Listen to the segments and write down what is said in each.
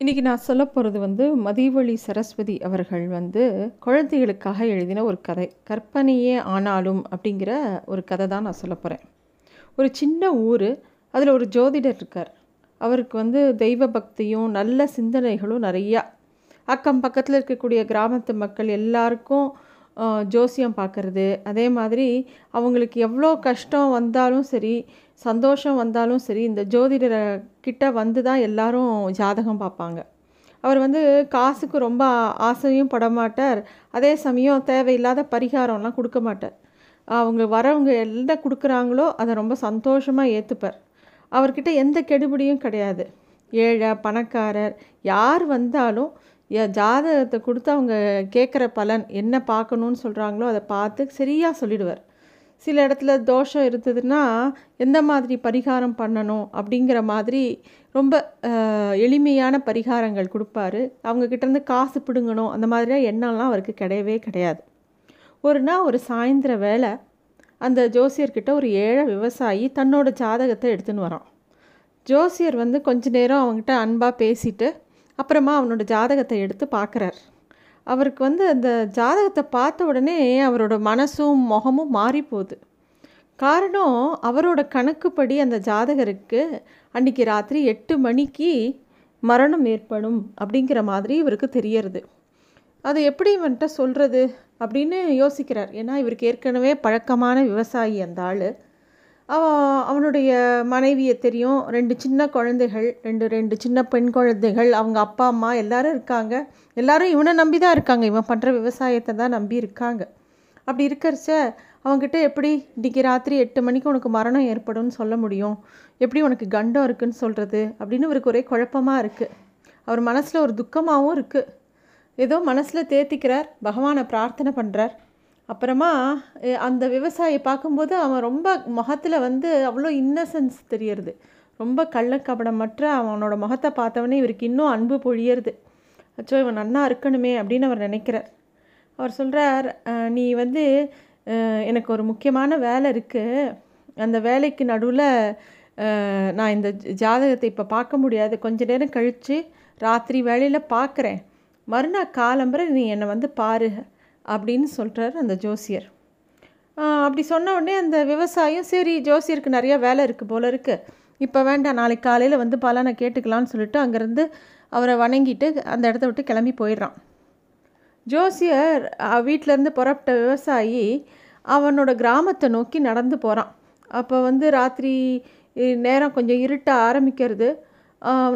இன்றைக்கி நான் சொல்ல போகிறது வந்து மதிவழி சரஸ்வதி அவர்கள் வந்து குழந்தைகளுக்காக எழுதின ஒரு கதை. கற்பனையே ஆனாலும் அப்படிங்கிற ஒரு கதை தான் நான் சொல்ல போகிறேன் ஒரு சின்ன ஊர் அதில் ஒரு ஜோதிடர் இருக்கார். அவருக்கு வந்து தெய்வ பக்தியும் நல்ல சிந்தனைகளும் நிறையா. அக்கம் பக்கத்தில் இருக்கக்கூடிய கிராமத்து மக்கள் எல்லாருக்கும் ஜோசியம் பார்க்குறது அதே மாதிரி அவங்களுக்கு எவ்வளோ கஷ்டம் வந்தாலும் சரி சந்தோஷம் வந்தாலும் சரி இந்த ஜோதிடரை கிட்ட வந்து தான் எல்லாரும் ஜாதகம் பார்ப்பாங்க. அவர் வந்து காசுக்கு ரொம்ப ஆசையும் படமாட்டார். அதே சமயம் தேவையில்லாத பரிகாரம்லாம் கொடுக்க மாட்டார். அவங்க வரவங்க என்ன கொடுக்குறாங்களோ அதை ரொம்ப சந்தோஷமாக ஏற்றுப்பார் அவர்கிட்ட எந்த கெடுபிடியும் கிடையாது. ஏழை பணக்காரர் யார் வந்தாலும் ஜாதகத்தை கொடுத்து அவங்க கேட்குற பலன் என்ன பார்க்கணுன்னு சொல்கிறாங்களோ அதை பார்த்து சரியாக சொல்லிடுவார். சில இடத்துல தோஷம் இருந்ததுன்னா எந்த மாதிரி பரிகாரம் பண்ணணும் அப்படிங்கிற மாதிரி ரொம்ப எளிமையான பரிகாரங்கள் கொடுப்பாரு. அவங்கக்கிட்டேருந்து காசு பிடுங்கணும் அந்த மாதிரிலாம் எண்ணம்லாம் அவருக்கு கிடையவே கிடையாது. ஒரு நாள் ஒரு சாயந்தர வேலை அந்த ஜோசியர்கிட்ட ஒரு ஏழை விவசாயி தன்னோட ஜாதகத்தை எடுத்துன்னு வரான். ஜோசியர் வந்து கொஞ்ச நேரம் அவங்ககிட்ட அன்பாக பேசிட்டு அப்புறமா அவனோட ஜாதகத்தை எடுத்து பார்க்குறார். அவருக்கு வந்து அந்த ஜாதகத்தை பார்த்த உடனே அவரோட மனசும் முகமும் மாறி போகுது. காரணம் அவரோட கணக்குப்படி அந்த ஜாதகருக்கு அன்னைக்கு ராத்திரி எட்டு மணிக்கு மரணம் ஏற்படும் அப்படிங்கிற மாதிரி இவருக்கு தெரியறது. அது எப்படி இவன்கிட்ட சொல்கிறது அப்படின்னு யோசிக்கிறார். ஏன்னா இவருக்கு ஏற்கனவே பழக்கமான விவசாயி அந்த ஆள். அவன் அவனுடைய மனைவியை தெரியும். ரெண்டு சின்ன குழந்தைகள் ரெண்டு ரெண்டு சின்ன பெண் குழந்தைகள் அவங்க அப்பா அம்மா எல்லாரும் இருக்காங்க. எல்லாரும் இவனை நம்பி தான் இருக்காங்க. இவன் பண்ணுற விவசாயத்தை தான் நம்பி இருக்காங்க. அப்படி இருக்கிறச்ச அவங்ககிட்ட எப்படி இன்றைக்கி ராத்திரி எட்டு மணிக்கு உனக்கு மரணம் ஏற்படும்னு சொல்ல முடியும்? எப்படி உனக்கு கண்டம் இருக்குன்னு சொல்கிறது அப்படின்னு இவருக்கு ஒரே குழப்பமாக இருக்குது அவர் மனசில் ஒரு துக்கமாகவும் இருக்குது ஏதோ மனசில் தேத்திக்கிறார். பகவானை பிரார்த்தனை பண்ணுறார் அப்புறமா அந்த விவசாயி பார்க்கும்போது அவன் ரொம்ப முகத்தில் வந்து அவ்வளோ இன்னசென்ஸ் தெரியறது. ரொம்ப கள்ளக்கபடமற்ற அவனோட முகத்தை பார்த்தவொடனே இவருக்கு இன்னும் அன்பு பொழியறது. அச்சோ இவன் நன்னா இருக்கணுமே அப்படின்னு அவர் நினைக்கிறார். அவர் சொல்கிறார் நீ வந்து எனக்கு ஒரு முக்கியமான வேலை இருக்குது அந்த வேலைக்கு நடுவில் நான் இந்த ஜ- ஜாதகத்தை இப்போ பார்க்க முடியாது. கொஞ்ச நேரம் கழித்து ராத்திரி வேலையில் பார்க்குறேன். மறுநாள் காலம்பரை நீ என்னை வந்து பாரு. அப்படின்னு சொல்கிறார் அந்த ஜோசியர். அப்படி சொன்ன உடனே அந்த விவசாயம் சரி ஜோசியருக்கு நிறையா வேலை இருக்குது போல இருக்குது இப்போ வேண்டாம் நாளைக்கு காலையில் வந்து பலனை கேட்டுக்கலாம்னு சொல்லிட்டு அங்கேருந்து அவரை வணங்கிட்டு அந்த இடத்த விட்டு கிளம்பி போயிடுறான். ஜோசியர் வீட்டிலேருந்து புறப்பட்ட விவசாயி அவனோட கிராமத்தை நோக்கி நடந்து போகிறான் அப்போ வந்து ராத்திரி நேரம் கொஞ்சம் இருட்ட ஆரம்பிக்கிறது.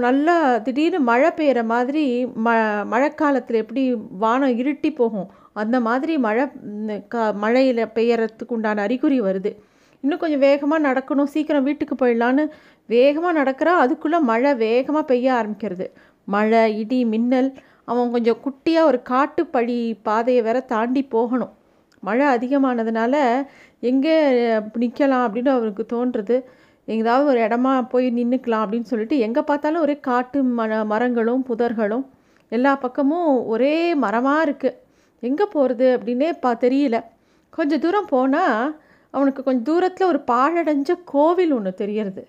நல்லா திடீர்னு மழை பெய்கிற மாதிரி ம மழைக்காலத்தில் எப்படி வானம் இருட்டி போகும்? அந்த மாதிரி மழை க மழையில் பெய்யறதுக்கு உண்டான அறிகுறி வருது. இன்னும் கொஞ்சம் வேகமாக நடக்கணும் சீக்கிரம் வீட்டுக்கு போயிடலான்னு வேகமாக நடக்கிறா அதுக்குள்ளே மழை வேகமாக பெய்ய ஆரம்பிக்கிறது. மழை இடி மின்னல் அவன் கொஞ்சம் குட்டியாக ஒரு காட்டுப்பழி பாதையை வேற தாண்டி போகணும். மழை அதிகமானதுனால எங்கே நிற்கலாம் அப்படின்னு அவருக்கு தோன்றுறது. எங்கேயாவது ஒரு இடமா போய் நின்றுக்கலாம் அப்படின்னு சொல்லிட்டு எங்கே பார்த்தாலும் ஒரே காட்டு மர மரங்களும் புதர்களும் எல்லா பக்கமும் ஒரே மரமாக இருக்குது எங்கே போகிறது அப்படின்னே பா தெரியல. கொஞ்சம் தூரம் போனால் அவனுக்கு கொஞ்சம் தூரத்தில் ஒரு பாழடைஞ்ச கோவில் ஒன்று தெரியறது.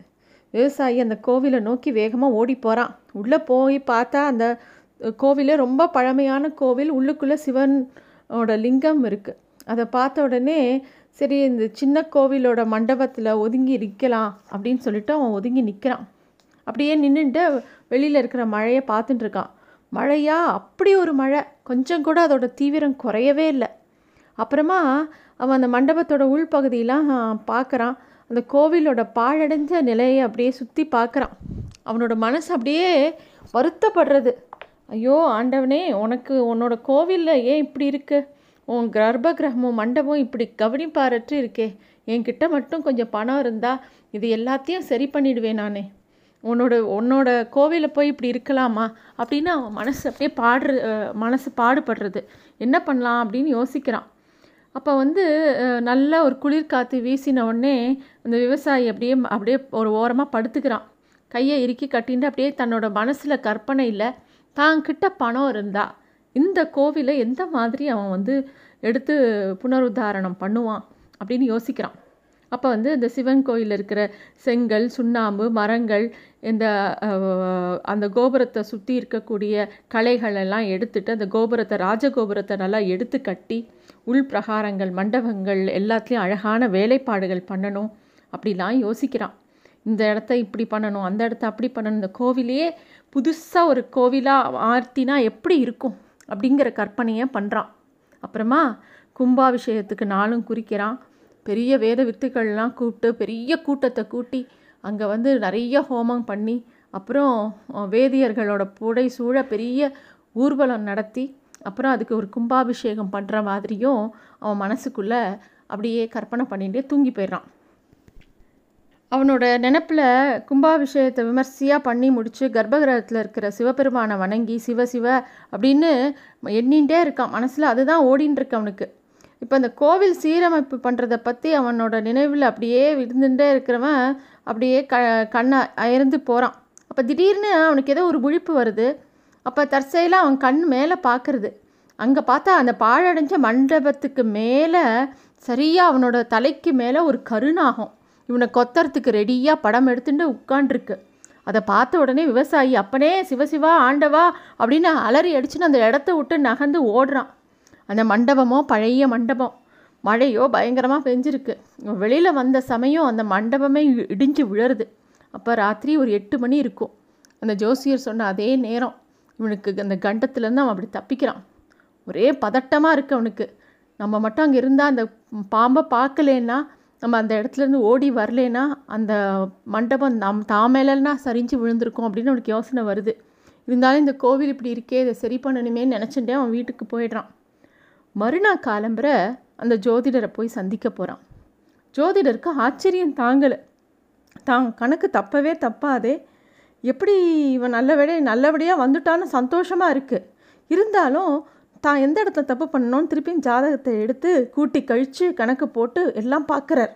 விவசாயி அந்த கோவிலை நோக்கி வேகமாக ஓடி போகிறான் உள்ளே போய் பார்த்தா அந்த கோவிலே ரொம்ப பழமையான கோவில். உள்ளுக்குள்ளே சிவனோட லிங்கம் இருக்குது அதை பார்த்த உடனே சரி இந்த சின்ன கோவிலோட மண்டபத்தில் ஒதுங்கி நிற்கலாம் அப்படின்னு சொல்லிட்டு அவன் ஒதுங்கி நிற்கிறான் அப்படியே நின்றுட்டு வெளியில் இருக்கிற மழையை பார்த்துட்டுருக்கான் மழையா? அப்படி ஒரு மழை. கொஞ்சம் கூட அதோட தீவிரம் குறையவே இல்லை. அப்புறமா அவன் அந்த மண்டபத்தோட உள்பகுதியெலாம் பார்க்குறான். அந்த கோவிலோட பாழடைஞ்ச நிலையை அப்படியே சுற்றி பார்க்குறான். அவனோட மனசு அப்படியே வருத்தப்படுறது. ஐயோ ஆண்டவனே உனக்கு உன்னோட கோவிலில் ஏன் இப்படி இருக்கு? உன் கர்ப்ப கிரகமும் மண்டபம் இப்படி கவனிப்பாரற்று இருக்கே. என்கிட்ட மட்டும் கொஞ்சம் பணம் இருந்தால் இது எல்லாத்தையும் சரி பண்ணிடுவேன் நானே. உன்னோட உன்னோட கோவிலில் போய் இப்படி இருக்கலாமா? அப்படின்னு அவன் மனசு அப்படியே பாடுற மனசு பாடுபடுறது. என்ன பண்ணலாம் அப்படின்னு யோசிக்கிறான். அப்போ வந்து நல்ல ஒரு குளிர் காற்று வீசின உடனே அந்த விவசாயி அப்படியே அப்படியே ஒரு ஓரமாக படுத்துக்கிறான். கையை இறுக்கி கட்டின்ட்டு அப்படியே தன்னோட மனசில் கற்பனை இல்லை. தான் கிட்ட பணம் இருந்தா இந்த கோவிலை எந்த மாதிரி அவன் வந்து எடுத்து புனருத்தாரணம் பண்ணுவான் அப்படின்னு யோசிக்கிறான். அப்போ வந்து இந்த சிவன் கோயிலில் இருக்கிற செங்கல் சுண்ணாம்பு மரங்கள் இந்த அந்த கோபுரத்தை சுற்றி இருக்கக்கூடிய கலைகள் எல்லாம் எடுத்துட்டு அந்த கோபுரத்தை ராஜகோபுரத்தை நல்லா எடுத்து கட்டி உள் பிரகாரங்கள் மண்டபங்கள் எல்லாத்துலேயும் அழகான வேலைப்பாடுகள் பண்ணணும் அப்படிலாம் யோசிக்கிறான். இந்த இடத்த இப்படி பண்ணணும் அந்த இடத்த அப்படி பண்ணணும் இந்த கோவிலையே புதுசாக ஒரு கோவிலாக ஆர்த்தினா எப்படி இருக்கும் அப்படிங்கிற கற்பனையை பண்ணுறான் அப்புறமா கும்பாபிஷேகத்துக்கு நாளும் குறிக்கிறான். பெரிய வேத வித்துக்கள்லாம் கூப்பிட்டு பெரிய கூட்டத்தை கூட்டி அங்கே வந்து நிறைய ஹோமம் பண்ணி அப்புறம் வேதியர்களோட புடை சூழ பெரிய ஊர்வலம் நடத்தி அப்புறம் அதுக்கு ஒரு கும்பாபிஷேகம் பண்ணுற மாதிரியும் அவன் மனசுக்குள்ளே அப்படியே கற்பனை பண்ணிகிட்டே தூங்கி போயிடுறான். அவனோட நினப்பில் கும்பாபிஷேகத்தை விமர்சையாக பண்ணி முடித்து கர்ப்பகிரகத்தில் இருக்கிற சிவபெருமானை வணங்கி சிவ சிவ அப்படின்னு எண்ணிகிட்டே இருக்கான். மனசில் அதுதான் ஓடின்னு இருக்கு அவனுக்கு. இப்போ அந்த கோவில் சீரமைப்பு பண்ணுறதை பற்றி அவனோட நினைவில் அப்படியே விருந்துட்டே இருக்கிறவன் அப்படியே க கண்ணை அயர்ந்து போகிறான் அப்போ திடீர்னு அவனுக்கு ஏதோ ஒரு விழிப்பு வருது. அப்போ தற்செயலாக அவன் கண் மேலே பார்க்குறது அங்கே பார்த்தா அந்த பாழடைஞ்ச மண்டபத்துக்கு மேலே சரியாக அவனோட தலைக்கு மேலே ஒரு கருணாகும். இவனை கொத்தறதுக்கு ரெடியாக படம் எடுத்துட்டு உட்காண்ட்ருக்கு அதை பார்த்த உடனே விவசாயி அப்பனே சிவசிவா ஆண்டவா அப்படின்னு அலறி அடிச்சுன்னு அந்த இடத்த விட்டு நகர்ந்து ஓடுறான். அந்த மண்டபமோ பழைய மண்டபம் மழையோ பயங்கரமாக பெஞ்சிருக்கு. வெளியில் வந்த சமயம் அந்த மண்டபமே இடிஞ்சு விழருது. அப்போ ராத்திரி ஒரு எட்டு மணி இருக்கும். அந்த ஜோசியர் சொன்ன அதே நேரம். இவனுக்கு அந்த கண்டத்துலேருந்து அவன் அப்படி தப்பிக்கிறான். ஒரே பதட்டமாக இருக்குது அவனுக்கு. நம்ம மட்டும் அங்கே இருந்தால் அந்த பாம்பை பார்க்கலேன்னா நம்ம அந்த இடத்துலேருந்து ஓடி வரலேன்னா அந்த மண்டபம் நம் தாமேலன்னா சரிஞ்சு விழுந்திருக்கும் அப்படின்னு அவனுக்கு யோசனை வருது. இருந்தாலும் இந்த கோவில் இப்படி இருக்கே இதை சரி பண்ணணுமே நினச்சிட்டே அவன் வீட்டுக்கு போயிடுறான். மறுநாள் காலம்புற அந்த ஜோதிடரை போய் சந்திக்க போகிறான் ஜோதிடருக்கு ஆச்சரியம் தாங்கலை. தான் கணக்கு தப்பவே தப்பாதே. எப்படி இவன் நல்லபடியே நல்லபடியாக வந்துட்டான்னு சந்தோஷமாக இருக்குது இருந்தாலும் தான் எந்த இடத்துல தப்பு பண்ணணும்னு திருப்பியும் ஜாதகத்தை எடுத்து கூட்டி கழித்து கணக்கு போட்டு எல்லாம் பார்க்குறார்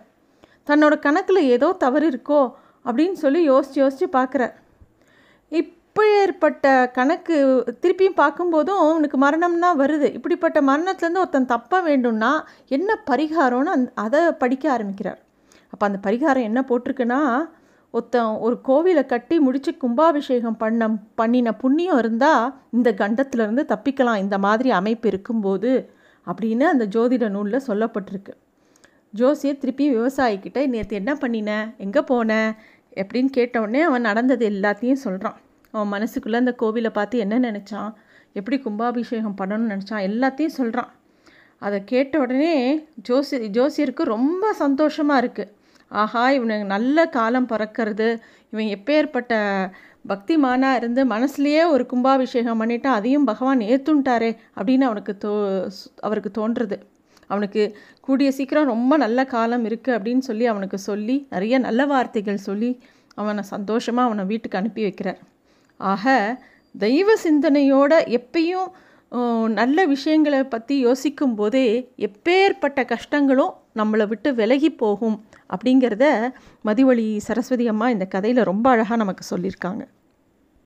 தன்னோட கணக்கில் ஏதோ தவறு இருக்கோ அப்படின்னு சொல்லி யோசித்து யோசித்து பார்க்குறார் இப்பேற்பட்ட கணக்கு திருப்பியும் பார்க்கும்போதும் அவனுக்கு மரணம்னா வருது. இப்படிப்பட்ட மரணத்துலேருந்து ஒருத்தன் தப்ப வேண்டும்னா என்ன பரிகாரம்னு அந் அதை படிக்க ஆரம்பிக்கிறார். அப்போ அந்த பரிகாரம் என்ன போட்டிருக்குன்னா ஒருத்தன் ஒரு கோவிலை கட்டி முடித்து கும்பாபிஷேகம் பண்ண பண்ணின புண்ணியம் இருந்தால் இந்த கண்டத்துலேருந்து தப்பிக்கலாம் இந்த மாதிரி அமைப்பு இருக்கும்போது அப்படின்னு அந்த ஜோதிட நூலில் சொல்லப்பட்டிருக்கு. ஜோசியர் திருப்பி விவசாயிக்கிட்ட நேற்று என்ன பண்ணின? எங்கே போன? எப்படின்னு கேட்டவுடனே அவன் நடந்தது எல்லாத்தையும் சொல்கிறான் அவன் மனசுக்குள்ளே அந்த கோவிலை பார்த்து என்ன நினச்சான்? எப்படி கும்பாபிஷேகம் பண்ணணும்னு நினச்சான்? எல்லாத்தையும் சொல்கிறான் அதை கேட்ட உடனே ஜோசி ஜோசியருக்கு ரொம்ப சந்தோஷமாக இருக்குது ஆஹா இவனுக்கு நல்ல காலம் பிறக்கிறது. இவன் எப்பேற்பட்ட பக்திமானாக இருந்து மனசுலேயே ஒரு கும்பாபிஷேகம் பண்ணிட்டா அதையும் பகவான் ஏற்றுன்ட்டாரே அப்படின்னு அவனுக்கு தோ அவருக்கு தோன்றுறது. அவனுக்கு கூடிய சீக்கிரம் ரொம்ப நல்ல காலம் இருக்குது அப்படின்னு சொல்லி அவனுக்கு சொல்லி நிறைய நல்ல வார்த்தைகள் சொல்லி அவனை சந்தோஷமாக அவனை வீட்டுக்கு அனுப்பி வைக்கிறார். ஆக தெய்வ சிந்தனையோட எப்பயும் நல்ல விஷயங்களை பற்றி யோசிக்கும் போதே எப்பேற்பட்ட கஷ்டங்களும் நம்மளை விட்டு விலகி போகும் அப்படிங்கிறத மதிவழி சரஸ்வதி அம்மா இந்த கதையில் ரொம்ப அழகாக நமக்கு சொல்லியிருக்காங்க.